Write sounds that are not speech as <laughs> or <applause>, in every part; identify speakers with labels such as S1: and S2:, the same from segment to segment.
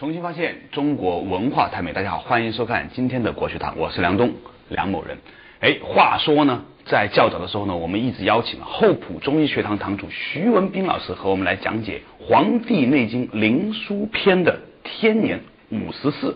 S1: 重新发现中国文化太美，大家好，欢迎收看今天的国学堂，我是梁东，梁某人。哎，话说呢，在较早的时候呢，我们一直邀请了厚朴中医学堂堂主徐文斌老师和我们来讲解《黄帝内经·灵枢篇》的天年五十四。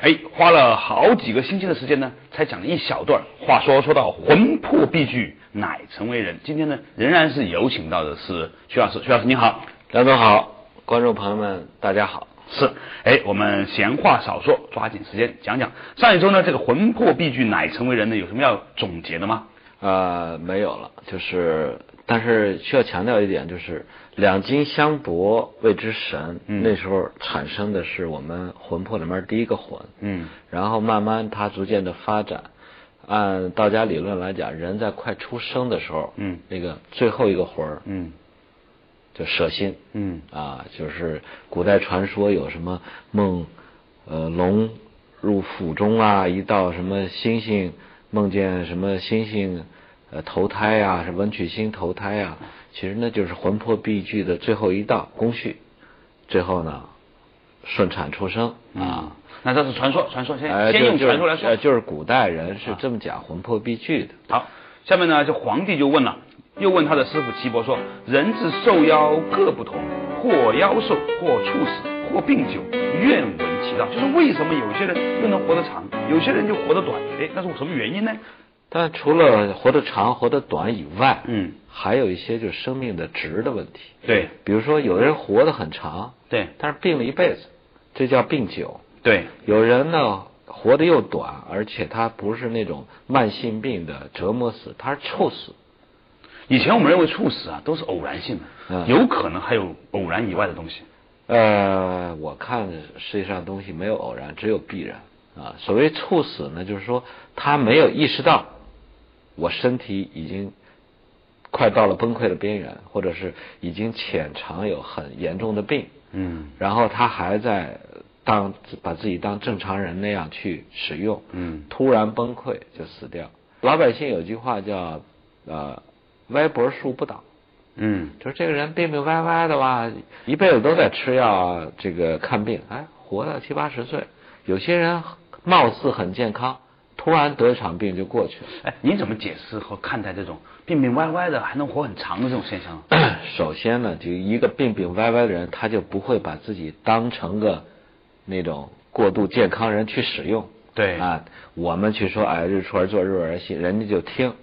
S1: 哎，花了好几个星期的时间呢，才讲了一小段。话说说到魂魄必聚，乃成为人。今天呢，仍然是有请到的是徐老师，徐老师你好。
S2: 梁总好，观众朋友们大家好。
S1: 是，哎，我们闲话少说，抓紧时间讲讲。上一周呢，这个魂魄必具，乃成为人呢，有什么要总结的吗？
S2: 呃，没有了，就是，但是需要强调一点，就是两经相搏谓之神，
S1: 嗯。
S2: 那时候产生的是我们魂魄里面第一个魂，
S1: 嗯。
S2: 然后慢慢它逐渐的发展。按道家理论来讲，人在快出生的时候，
S1: 嗯。
S2: 那个最后一个魂儿
S1: 嗯
S2: 就舍心，
S1: 嗯
S2: 啊，就是古代传说有什么梦，呃，龙入府中啊，一道什么星星，梦见什么星星，呃，投胎啊，是文曲星投胎啊，其实那就是魂魄必具的最后一道工序，最后呢，顺产出生啊。
S1: 那这是传说，传说先、
S2: 呃，
S1: 先用传说来说。
S2: 呃就是古代人是这么讲魂魄必具的。
S1: 好，下面呢，就皇帝就问了，又问他的师傅岐伯说：“人之寿夭各不同，或夭寿，或猝死，或病久，愿闻其道。”就是为什么有些人又能活得长，有些人就活得短？哎，那是什么原因呢？
S2: 但除了活得长、活得短以外，
S1: 嗯，
S2: 还有一些就是生命的值的问题。
S1: 对
S2: 比如说，有的人活得很长，
S1: 对
S2: 但是病了一辈子，这叫病久；
S1: 对，
S2: 有人呢活得又短，而且他不是那种慢性病的折磨死，他是猝死。
S1: 以前我们认为猝死啊都是偶然性的，
S2: 嗯
S1: 有可能还有偶然以外的东西。
S2: 呃，我看世界上东西没有偶然，只有必然啊。所谓猝死呢，就是说他没有意识到我身体已经快到了崩溃的边缘，或者是已经潜藏有很严重的病，
S1: 嗯
S2: 然后他还在当把自己当正常人那样去使用，
S1: 嗯
S2: 突然崩溃就死掉。老百姓有句话叫呃歪脖树不倒，
S1: 嗯
S2: 就是这个人病病歪歪的吧，一辈子都在吃药啊，这个看病，哎，活到七八十岁。有些人貌似很健康，突然得一场病就过去了。
S1: 哎，你怎么解释和看待这种病病歪歪的还能活很长的这种现象呢？<coughs>
S2: 首先呢，就一个病病歪歪的人，他就不会把自己当成个那种过度健康人去使用。
S1: 对
S2: 啊，我们去说哎，日出而作，日落而息，人家就听。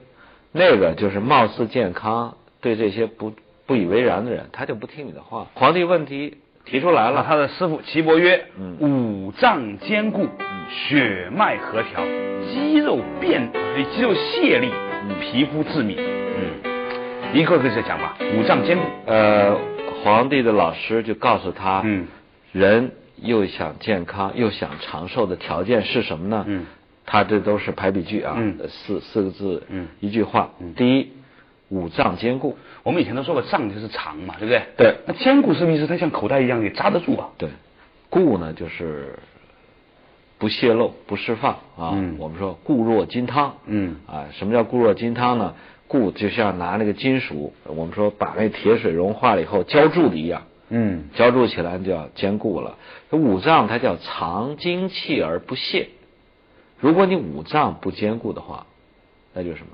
S2: 那个就是貌似健康，对这些不不以为然的人，他就不听你的话。皇帝问题提出来了，
S1: 他的师傅岐伯曰：
S2: 嗯
S1: 五脏坚固，血脉和调，肌肉变，呃肌肉泄力，皮肤致密。嗯，一个个再讲吧。五脏坚固，
S2: 呃，皇帝的老师就告诉他，
S1: 嗯
S2: 人又想健康又想长寿的条件是什么呢？
S1: 嗯，
S2: 他这都是排比句啊，四四个字，
S1: 嗯
S2: 一句话。
S1: 嗯
S2: 第一，五脏坚固，
S1: 我们以前都说过脏就是肠嘛，对不对？
S2: 对
S1: 那坚固什么意思？它像口袋一样，你扎得住啊。
S2: 对，固呢就是不泄露、不释放啊。
S1: 嗯
S2: 我们说固若金汤。
S1: 嗯
S2: 啊，什么叫固若金汤呢？固就像拿那个金属，我们说把那铁水融化了以后浇筑的一样，
S1: 嗯
S2: 浇筑起来就要坚固了。这五脏它叫藏精气而不泄。如果你五脏不坚固的话，那就是什么？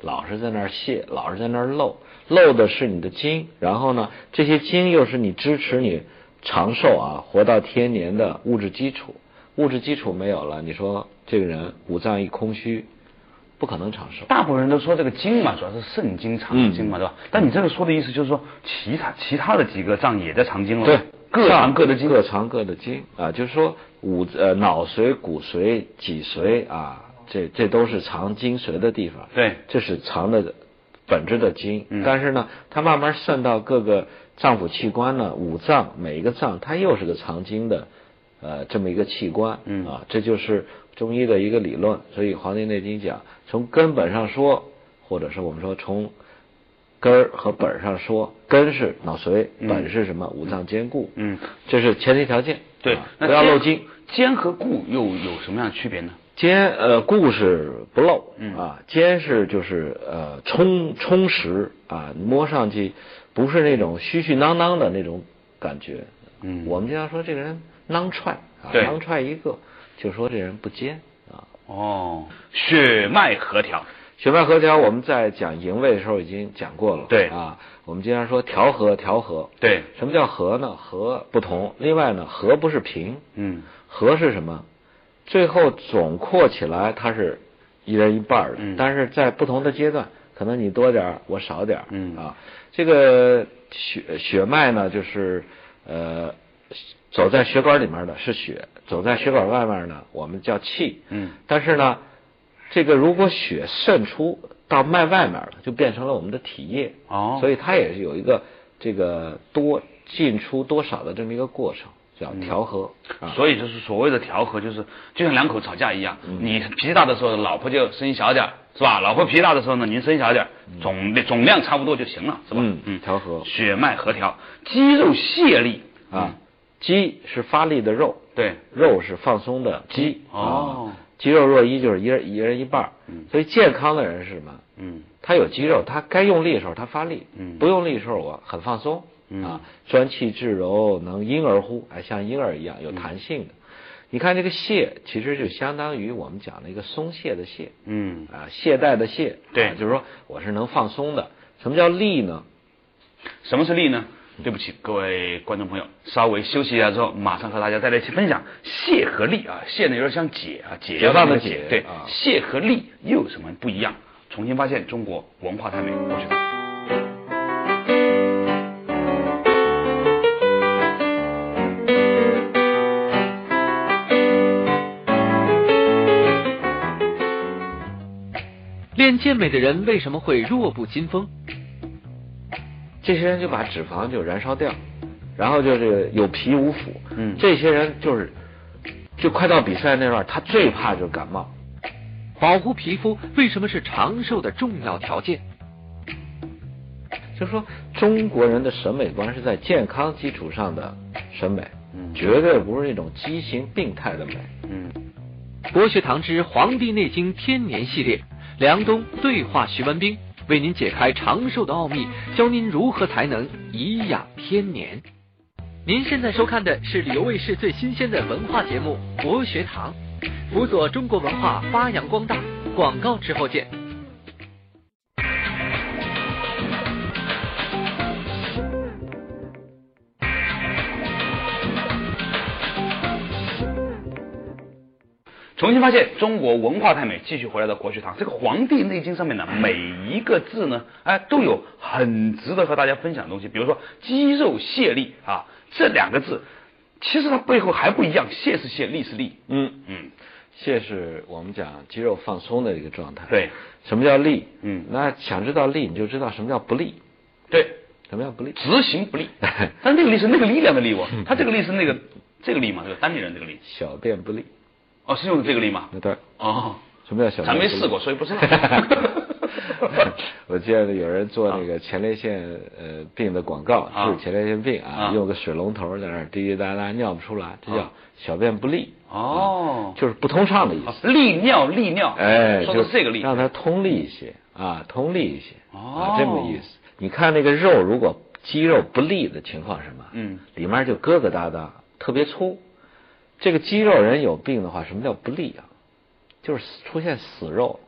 S2: 老是在那儿泄，老是在那儿漏，漏的是你的精，然后呢，这些精又是你支持你长寿啊，活到天年的物质基础。物质基础没有了，你说这个人五脏一空虚，不可能长寿。
S1: 大部分人都说这个精嘛，主要是肾精、藏精嘛，对吧？但你这个说的意思就是说，其他其他的几个脏也在藏经了，
S2: 对，
S1: 各藏各的经。
S2: 各藏各的经啊，就是说五呃脑髓、骨髓、脊髓啊，这这都是藏精髓的地方。
S1: 对
S2: 这是藏的本质的精。
S1: 嗯
S2: 但是呢，它慢慢渗到各个脏腑器官呢，五脏每一个脏它又是个藏经的呃这么一个器官。
S1: 嗯
S2: 啊，这就是中医的一个理论。所以《黄帝内经》讲，从根本上说，或者是我们说从根儿和本儿上说，根是脑髓，
S1: 嗯
S2: 本是什么？五脏兼顾。
S1: 嗯，
S2: 这是前提条件。
S1: 对
S2: 啊，不要漏筋。
S1: 坚和固又有什么样的区别呢？
S2: 坚呃固是不漏，
S1: 嗯
S2: 啊，坚是就是呃充充实啊，摸上去不是那种虚虚囊囊的那种感觉。
S1: 嗯
S2: 我们经常说这个人囊踹啊，
S1: 对
S2: 囊踹一个，就说这人不坚啊。
S1: 哦，血脉和调，
S2: 血脉合调，我们在讲营卫的时候已经讲过了。
S1: 对
S2: 啊，我们经常说调和，调和。
S1: 对，
S2: 什么叫和呢？和不同。另外呢，和不是平，
S1: 嗯
S2: 和是什么？最后总括起来，它是一人一半的。
S1: 嗯
S2: 但是在不同的阶段，可能你多点儿，我少点儿。
S1: 嗯
S2: 啊，这个血血脉呢，就是呃，走在血管里面的是血，走在血管外面呢，我们叫气。
S1: 嗯
S2: 但是呢，这个如果血渗出到脉外面了，就变成了我们的体液。
S1: 哦。
S2: 所以它也是有一个这个多进出多少的这么一个过程，叫调和。啊，
S1: 所以就是所谓的调和，就是就像两口吵架一样，
S2: 嗯。
S1: 你脾气大的时候，老婆就声音小点，是吧？老婆脾气大的时候呢，您声音小点儿，总总量差不多就行了，是吧？
S2: 嗯调和。
S1: 血脉和调，肌肉泄力。
S2: 啊，肌是发力的肉，
S1: 对，
S2: 肉是放松的肌。
S1: 哦。
S2: 啊，肌肉若一就是一人一人一半
S1: 嗯。
S2: 所以健康的人是什么？
S1: 嗯。
S2: 他有肌肉，他该用力的时候他发力，
S1: 嗯。
S2: 不用力的时候我很放松，
S1: 嗯。
S2: 啊，专气致柔，能婴儿乎，哎，像婴儿一样有弹性的。你看这个懈，其实就相当于我们讲的一个松懈的懈，
S1: 嗯，
S2: 啊，懈怠的懈，
S1: 对。
S2: 啊就是说我是能放松的。什么叫力呢？
S1: 什么是力呢？对不起，各位观众朋友，稍微休息一下之后，马上和大家再来一起分享泄和力啊。泄呢有点像解啊，解
S2: 解放的
S1: 解，对
S2: 解啊，
S1: 泄和力又有什么不一样？重新发现中国文化太美，过去吧。
S3: 练健美的人为什么会弱不禁风？
S2: 这些人就把脂肪就燃烧掉，然后就是有皮无腐。
S1: 嗯
S2: 这些人就是就快到比赛那段，他最怕就是感冒。
S3: 保护皮肤为什么是长寿的重要条件？
S2: 就是说，中国人的审美观是在健康基础上的审美，
S1: 嗯
S2: 绝对不是那种畸形病态的美。
S1: 嗯，
S3: 国学堂之《黄帝内经天年》系列，梁冬对话徐文兵，为您解开长寿的奥秘，教您如何才能颐养天年。您现在收看的是旅游卫视最新鲜的文化节目《国学堂》，辅佐中国文化发扬光大。广告之后见。
S1: 重新发现中国文化太美，继续回来到国学堂。这个《黄帝内经》上面呢，每一个字呢，哎，都有很值得和大家分享的东西。比如说“肌肉泄力”啊，这两个字，其实它背后还不一样，泄是泄，力是力。
S2: 嗯，
S1: 嗯，
S2: 泄是我们讲肌肉放松的一个状态。
S1: 对，
S2: 什么叫力？
S1: 嗯
S2: 那想知道力，你就知道什么叫不利。
S1: 对，
S2: 什么叫不利？
S1: 执行不利，<laughs> 但那个力是那个力量的力哦，它这个力是那个这个力嘛，这个单立人这个力。
S2: 小便不利。
S1: 哦，是用这个力吗？
S2: 那对。
S1: 哦，
S2: 什么叫小便？
S1: 咱没试过，所以不知道。<laughs>
S2: 我记得有人做那个前列腺呃病的广告，
S1: 啊
S2: 治前列腺病啊
S1: 啊，
S2: 用个水龙头在那儿滴滴答答尿不出来，这叫
S1: 啊
S2: 小便不利，
S1: 哦，
S2: 就是不通畅的意思。
S1: 利尿利尿，
S2: 哎，
S1: 说
S2: 就
S1: 的是这个力。
S2: 让它通利一些啊，通利一些
S1: 哦
S2: 啊，这么意思。你看那个肉，如果肌肉不利的情况是什么？
S1: 嗯，
S2: 里面就疙疙瘩瘩，特别粗。这个肌肉人有病的话，什么叫不利啊？就是出现死肉，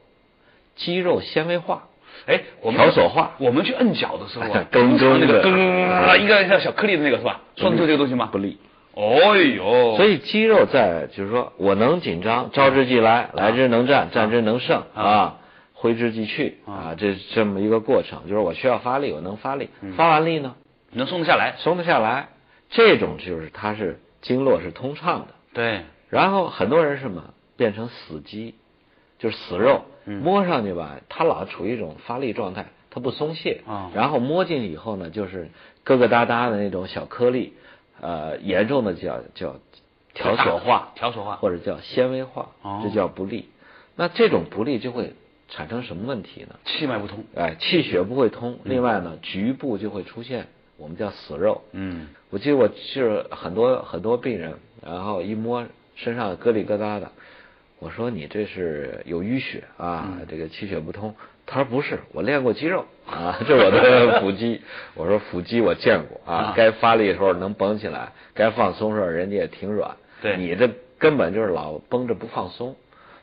S2: 肌肉纤维化。
S1: 哎，我们
S2: 条索化
S1: 我们去摁脚的时候啊，<laughs>
S2: 更更
S1: 那个
S2: 的
S1: 更一个像小颗粒的那个是吧？说的就是这个东西吗？
S2: 不利。
S1: 哦呦，
S2: 所以肌肉在就是说我能紧张，招之即来，来之能战，战之能胜
S1: 啊
S2: 啊，挥之即去
S1: 啊
S2: 啊，这这么一个过程，就是我需要发力，我能发力
S1: 嗯，
S2: 发完力呢，
S1: 能松得下来。
S2: 松得下来，这种就是它是经络是通畅的。
S1: 对，
S2: 然后很多人是什么变成死肌，就是死肉，
S1: 嗯
S2: 摸上去吧，它老处于一种发力状态，它不松懈
S1: 啊
S2: 然后摸进去以后呢，就是疙疙瘩瘩的那种小颗粒，呃，严重的叫叫条索化，
S1: 条索化
S2: 或者叫纤维化，
S1: 哦
S2: 这叫不利。那这种不利就会产生什么问题呢？
S1: 气脉不通。
S2: 哎，气血不会通，另外呢，局部就会出现我们叫死肉。
S1: 嗯，
S2: 我记得我是很多很多病人，然后一摸身上疙里疙瘩的，我说你这是有淤血啊，这个气血不通，他说不是，我练过肌肉啊，<laughs> 这我的腹肌。<laughs> 我说腹肌我见过啊，该发力的时候能绷起来，该放松时候人家也挺软。
S1: 对，
S2: 你这根本就是老绷着不放松，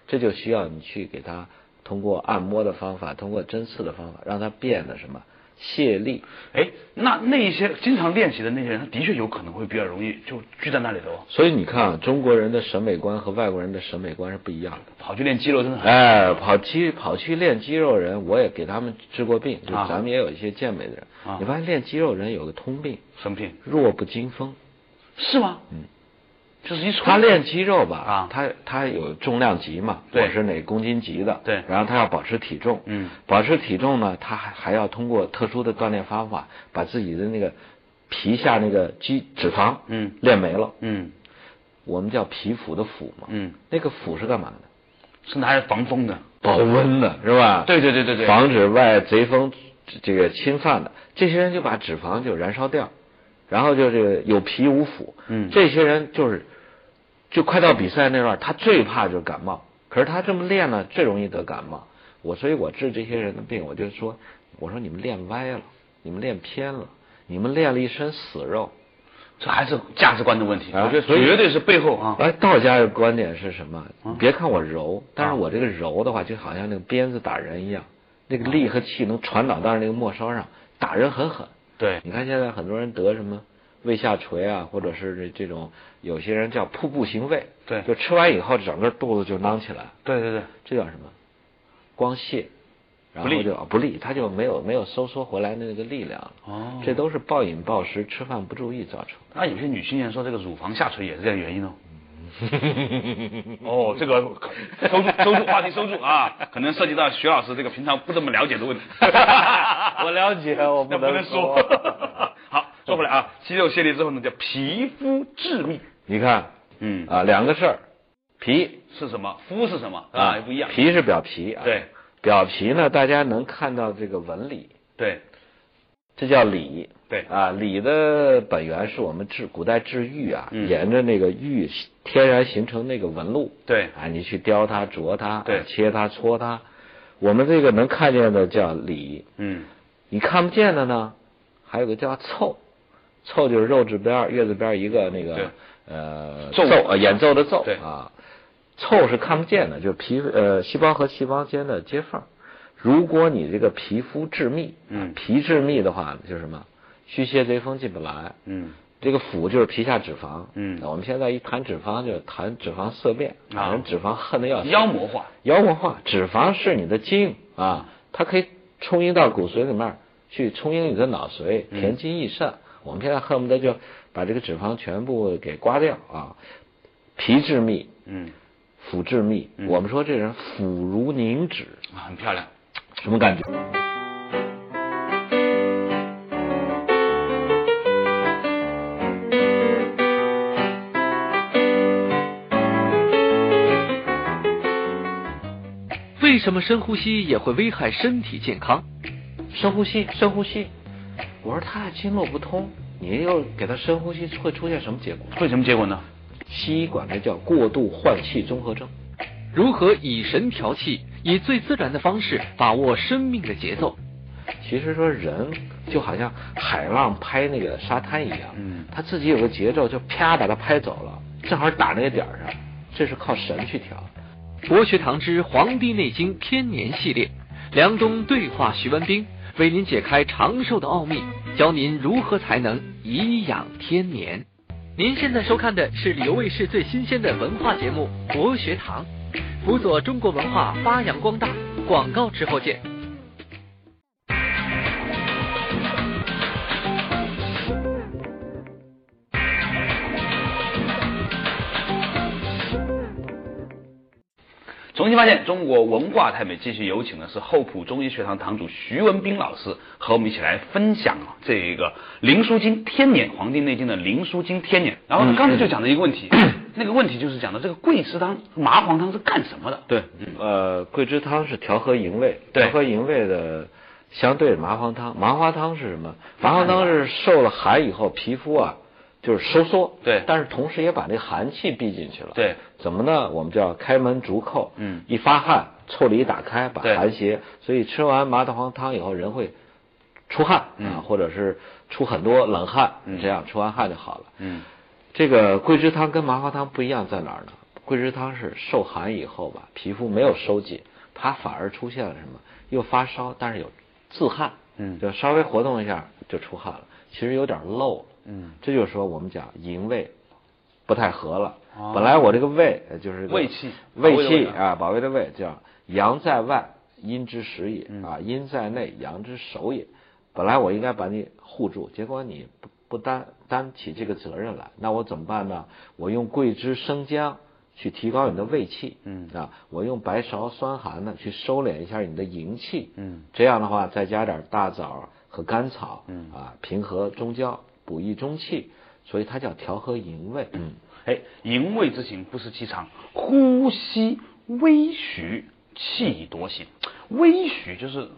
S2: 这就需要你去给他通过按摩的方法，通过针刺的方法，让他变得什么？泄力，
S1: 哎，那那些经常练习的那些人，他的确有可能会比较容易就聚在那里头。
S2: 所以你看啊，中国人的审美观和外国人的审美观是不一样的。
S1: 跑去练肌肉真的很
S2: 哎，跑去跑去练肌肉人，我也给他们治过病，就咱们也有一些健美的人。你发现练肌肉人有个通病，
S1: 什么病？
S2: 弱不禁风，
S1: 是吗？嗯。就是一
S2: 他练肌肉吧，啊，他他有重量级嘛，
S1: 我
S2: 是哪公斤级的，
S1: 对，
S2: 然后他要保持体重，
S1: 嗯，
S2: 保持体重呢，他还还要通过特殊的锻炼方法，把自己的那个皮下那个肌脂肪，
S1: 嗯，
S2: 练没了，
S1: 嗯，
S2: 我们叫皮肤的肤嘛，
S1: 嗯，
S2: 那个肤是干嘛的？
S1: 是拿来防风的，
S2: 保温的是吧？
S1: 对对对对对，
S2: 防止外贼风这个侵犯的。这些人就把脂肪就燃烧掉，然后就这个有皮无肤，
S1: 嗯，
S2: 这些人就是。就快到比赛那段，他最怕就是感冒。可是他这么练呢，最容易得感冒。我所以，我治这些人的病，我就说，我说你们练歪了，你们练偏了，你们练了一身死肉。
S1: 这还是价值观的问题。我觉得绝对是背后啊。
S2: 哎，道家的观点是什么？别看我柔，但是我这个柔的话，就好像那个鞭子打人一样，那个力和气能传导到那个末梢上，打人很狠。
S1: 对，
S2: 你看现在很多人得什么？胃下垂啊，或者是这这种，有些人叫瀑布型胃，
S1: 对，
S2: 就吃完以后整个肚子就囊起来，
S1: 对对对，
S2: 这叫什么？光泻，然后就不利，他就没有没有收缩回来的那个力量
S1: 哦，
S2: 这都是暴饮暴食、吃饭不注意造成。
S1: 那有些女青年说这个乳房下垂也是这样原因哦。<laughs> 哦，这个收住收住话题收住啊，可能涉及到徐老师这个平常不怎么了解的问题。<laughs>
S2: 我了解，我不
S1: 能
S2: 说。<laughs>
S1: 好。说回来啊，肌肉泄力之后呢，叫皮肤致密。
S2: 你看，
S1: 嗯。
S2: 啊，两个事儿，皮
S1: 是什么？肤是什么？啊，不一样。
S2: 皮是表皮啊，
S1: 对，
S2: 表皮呢，大家能看到这个纹理，
S1: 对，
S2: 这叫里，
S1: 对。
S2: 啊，里的本源是我们治古代治玉啊，
S1: 嗯、
S2: 沿着那个玉天然形成那个纹路，
S1: 对，
S2: 啊，你去雕它、琢它、
S1: 对，
S2: 切它、搓它，我们这个能看见的叫里，
S1: 嗯，
S2: 你看不见的呢，还有个叫凑。凑就是肉字边月字边一个那个呃奏呃演奏的奏啊，凑是看不见的，就是皮呃细胞和细胞间的接缝。如果你这个皮肤致密，
S1: 嗯，
S2: 皮致密的话就是什么？虚邪贼风进不来。
S1: 嗯，
S2: 这个腑就是皮下脂肪。
S1: 嗯，
S2: 我们现在一谈脂肪就谈脂肪色变
S1: 啊，
S2: 人脂肪恨的要死。
S1: 妖魔化，
S2: 妖魔化，脂肪是你的精啊，它可以充盈到骨髓里面去，充盈你的脑髓，填精益肾。我们现在恨不得就把这个脂肪全部给刮掉啊，皮质密，
S1: 嗯，
S2: 肤质密。我们说这人肤如凝脂
S1: 啊，很漂亮，
S2: 什么感觉？
S3: 为什么深呼吸也会危害身体健康？
S2: 深呼吸，深呼吸。我说他经络不通，你又给他深呼吸，会出现什么结果？
S1: 会什么结果呢？
S2: 西医管这叫过度换气综合症。
S3: 如何以神调气，以最自然的方式把握生命的节奏？
S2: 其实说人就好像海浪拍那个沙滩一样，
S1: 嗯，
S2: 他自己有个节奏，就啪把它拍走了，正好打那个点儿上，这是靠神去调。
S3: 博学堂之《黄帝内经天年》系列，梁冬对话徐文兵。为您解开长寿的奥秘，教您如何才能颐养天年。您现在收看的是旅游卫视最新鲜的文化节目《国学堂》，辅佐中国文化发扬光大。广告之后见。
S1: 重新发现中国文化太美，继续有请的是厚朴中医学堂堂主徐文斌老师，和我们一起来分享啊这一个《灵枢经》天年，《黄帝内经》的《灵枢经》天年。然后刚才就讲了一个问题，<coughs> 那个问题就是讲的这个桂枝汤、麻黄汤是干什么的？
S2: 对，呃，桂枝汤是调和营卫，
S1: 调
S2: 和营卫的相对麻黄汤，麻花汤是什么？麻黄汤是受了寒以后皮肤啊就是收缩，
S1: 对
S2: 但是同时也把这个寒气逼进去了，
S1: 对，
S2: 怎么呢？我们叫开门逐寇，
S1: 嗯
S2: 一发汗，腠理打开，把寒邪，所以吃完麻豆黄汤以后，人会出汗啊
S1: 嗯，
S2: 或者是出很多冷汗，
S1: 嗯
S2: 这样出完汗就好了。
S1: 嗯
S2: 这个桂枝汤跟麻花汤不一样在哪儿呢？桂枝汤是受寒以后吧，皮肤没有收紧，它反而出现了什么？又发烧，但是有自汗，
S1: 嗯
S2: 就稍微活动一下就出汗了，其实有点漏了。
S1: 嗯。
S2: 这就是说我们讲营卫不太和了。
S1: 哦。
S2: 本来我这个卫呃就是这个
S1: 卫气
S2: 卫
S1: 保卫的卫
S2: 气啊，保卫的卫叫阳在外，阴之实也
S1: 嗯。
S2: 啊，阴在内，阳之守也。本来我应该把你护住，结果你不不担担起这个责任来，那我怎么办呢？我用桂枝生姜去提高你的胃气，
S1: 嗯。
S2: 啊，我用白芍酸寒呢去收敛一下你的营气，
S1: 嗯。
S2: 这样的话再加点大枣和甘草，
S1: 嗯。
S2: 啊，平和中焦，补益中气，所以它叫调和营卫，嗯。
S1: 哎，营卫之行不失其常，呼吸微徐，气以夺行。微徐就是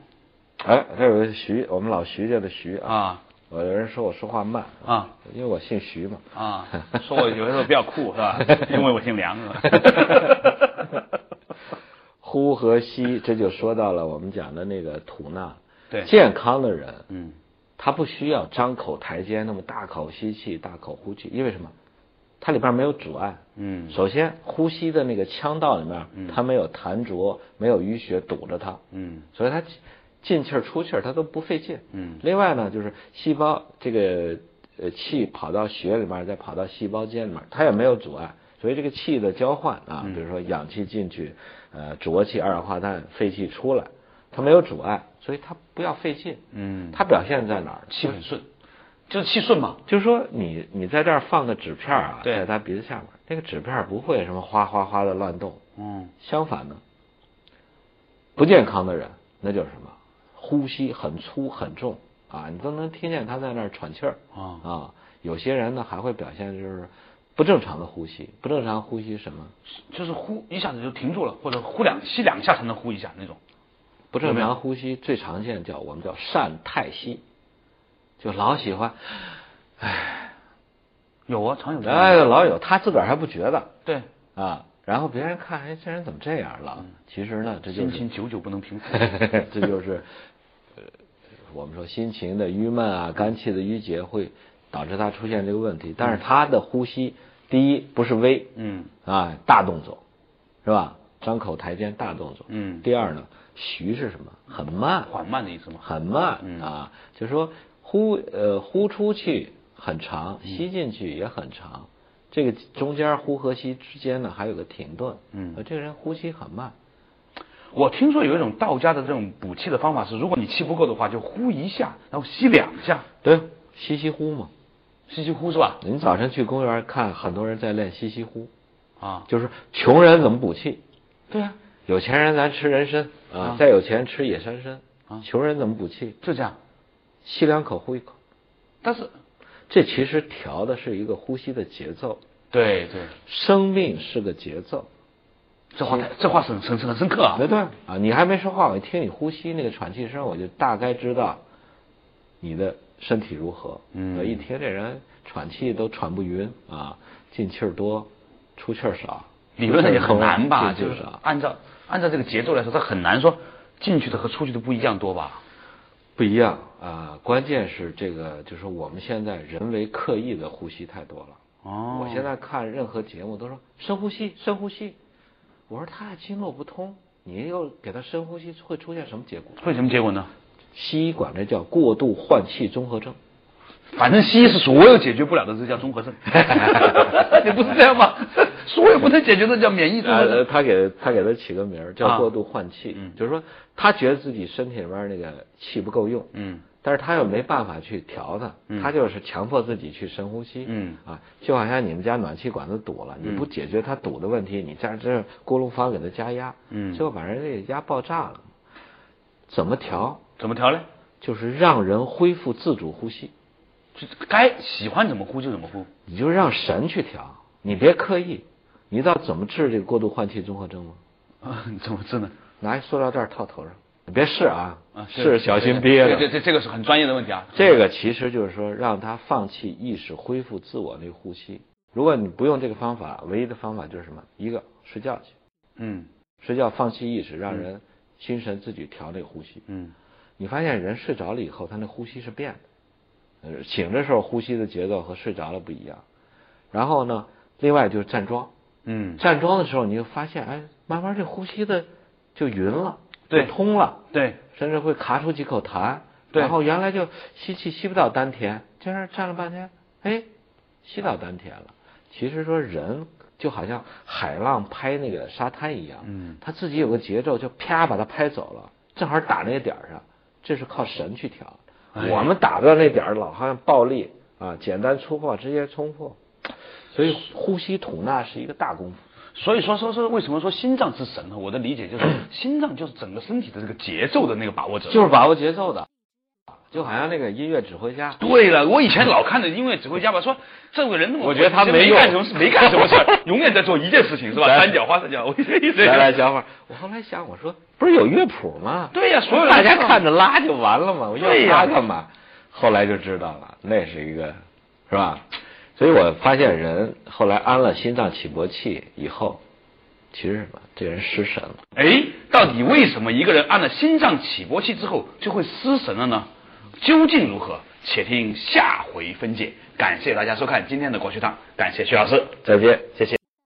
S2: 哎，这有个徐，我们老徐家的徐啊。
S1: 啊
S2: 我有人说我说话慢
S1: 啊，
S2: 因为我姓徐嘛。
S1: 啊，<laughs> 说我有的时候比较酷是吧？<laughs> 因为我姓梁是吧？<laughs>
S2: 呼和吸，这就说到了我们讲的那个吐纳。
S1: 对
S2: 健康的人，
S1: 嗯
S2: 他不需要张口抬肩，那么大口吸气，大口呼气，因为什么？它里边没有阻碍。
S1: 嗯。
S2: 首先，呼吸的那个腔道里面
S1: 嗯，
S2: 它没有痰浊，没有淤血堵着它，
S1: 嗯。
S2: 所以它进气儿出气儿它都不费劲。
S1: 嗯。
S2: 另外呢，就是细胞这个呃气跑到血里面，再跑到细胞间里面，它也没有阻碍，所以这个气的交换啊，
S1: 嗯。
S2: 比如说氧气进去，呃浊气、二氧化碳、废气出来，它没有阻碍，所以它不要费劲。
S1: 嗯，
S2: 它表现在哪儿？
S1: 气很顺，就是气顺嘛。
S2: 就是说你你在这儿放个纸片啊，
S1: 对
S2: 在他鼻子下面，那个纸片不会什么哗哗哗的乱动。
S1: 嗯
S2: 相反呢，不健康的人那就是什么？呼吸很粗很重啊，你都能听见他在那儿喘气儿
S1: 啊
S2: 啊。有些人呢还会表现就是不正常的呼吸，不正常呼吸什么？
S1: 就是呼一下子就停住了，或者呼两吸两下才能呼一下那种。
S2: 不正常呼吸最常见叫我们叫善太息，就老喜欢，
S1: 有啊，常有
S2: 哎，老有他自个儿还不觉得
S1: 对，
S2: 啊，然后别人看，哎，这人怎么这样了？其实呢，这就是
S1: 心情久久不能平复。<laughs>
S2: 这就是呃，我们说心情的郁闷啊，肝气的郁结会导致他出现这个问题。但是他的呼吸，第一不是微
S1: 嗯
S2: 啊大动作，是吧？张口抬肩大动作。
S1: 嗯
S2: 第二呢，徐是什么？很慢，
S1: 缓慢的意思吗。
S2: 很慢
S1: 嗯
S2: 啊，就是说呼呃呼出去很长，
S1: 嗯
S2: 吸进去也很长。这个中间呼和吸之间呢，还有个停顿。
S1: 嗯
S2: 呃这个人呼吸很慢。
S1: 我听说有一种道家的这种补气的方法是，如果你气不够的话，就呼一下，然后吸两下，
S2: 对，吸吸呼嘛。
S1: 吸吸呼是吧？
S2: 您早晨去公园看，很多人在练吸吸呼，
S1: 啊，
S2: 就是穷人怎么补气，
S1: 对呀、
S2: 有钱人咱吃人参啊
S1: 啊，
S2: 再有钱吃野山参
S1: 啊
S2: 穷人怎么补气？
S1: 就这样。
S2: 吸两口呼一口，
S1: 但是，
S2: 这其实调的是一个呼吸的节奏。
S1: 对对，
S2: 生命是个节奏，
S1: 这话这话是很深很深刻啊。
S2: 对对啊，你还没说话，我一听你呼吸那个喘气声，我就大概知道你的身体如何。
S1: 嗯
S2: 我一听这人喘气都喘不匀啊，进气儿多，出气儿少，
S1: 理论上也很难吧？就是按照按照这个节奏来说，他很难说进去的和出去的不一样多吧？
S2: 不一样啊、关键是这个，就是我们现在人为刻意的呼吸太多了。
S1: 哦
S2: 我现在看任何节目都说深呼吸，深呼吸。我说他经络不通，你又给他深呼吸，会出现什么结果？
S1: 会什么结果呢？
S2: 西医管这叫过度换气综合症。
S1: 反正西医是所有解决不了的，这叫综合症。<laughs> <laughs> 你不是这样吗？所有不能解决的叫免疫综合
S2: 呃，
S1: 症。
S2: 他给他给他起个名叫过度换气，
S1: 嗯
S2: 就是说他觉得自己身体里边那个气不够用，
S1: 嗯
S2: 但是他又没办法去调它，
S1: 嗯
S2: 他就是强迫自己去深呼吸，
S1: 嗯
S2: 啊，就好像你们家暖气管子堵了，你不解决它堵的问题，你在这锅炉房给它加压，
S1: 嗯
S2: 结果把人给压爆炸了。怎么调？
S1: 怎么调呢？
S2: 就是让人恢复自主呼吸，
S1: 就该喜欢怎么呼就怎么呼。
S2: 你就让神去调，你别刻意。你知道怎么治这个过度换气综合症吗？
S1: 啊，怎么治呢？
S2: 拿一塑料袋套头上，你别试啊，
S1: 啊
S2: 试小心憋
S1: 这
S2: 着。
S1: 这这这个是很专业的问题啊。
S2: 这个其实就是说，让他放弃意识，恢复自我那个呼吸。如果你不用这个方法，唯一的方法就是什么？一个睡觉去，
S1: 嗯
S2: 睡觉放弃意识，让人心神自己调那个呼吸。
S1: 嗯
S2: 你发现人睡着了以后，他那呼吸是变的，呃，醒的时候呼吸的节奏和睡着了不一样。然后呢，另外就是站桩，
S1: 嗯，
S2: 站桩的时候你就发现，哎，慢慢这呼吸的就匀了，
S1: 对
S2: 就通了，
S1: 对，
S2: 甚至会卡出几口痰。
S1: 对
S2: 然后原来就吸气吸不到丹田，今儿站了半天，哎，吸到丹田了。其实说人就好像海浪拍那个沙滩一样，
S1: 嗯
S2: 他自己有个节奏，就啪把它拍走了，正好打那个点儿上，这是靠神去调。
S1: 哎
S2: 我们打不到那点儿，老好像暴力啊，简单粗暴，直接冲破。所以呼吸吐纳是一个大功夫。
S1: 所以说说说为什么说心脏之神呢？我的理解就是 <clears throat> 心脏就是整个身体的这个节奏的那个把握者。
S2: 就是把握节奏的，就好像那个音乐指挥家。
S1: 对了，我以前老看的音乐指挥家吧，说这个人
S2: 我觉得他
S1: 没
S2: 没
S1: 干什么事，没干什么事儿，永远在做一件事情，是吧？
S2: 来
S1: 三角花三角，我一直
S2: 来来，小伙儿，我后来想，我说不是有乐谱吗？
S1: 对呀所有人
S2: 大家看着拉就完了嘛，我要
S1: 对呀
S2: 拉干嘛？后来就知道了，那是一个，是吧？所以我发现人后来安了心脏起搏器以后，其实什么，这人失神了。
S1: 哎，到底为什么一个人安了心脏起搏器之后就会失神了呢？究竟如何？且听下回分解。感谢大家收看今天的国学堂，感谢徐老师。
S2: 再见，谢谢。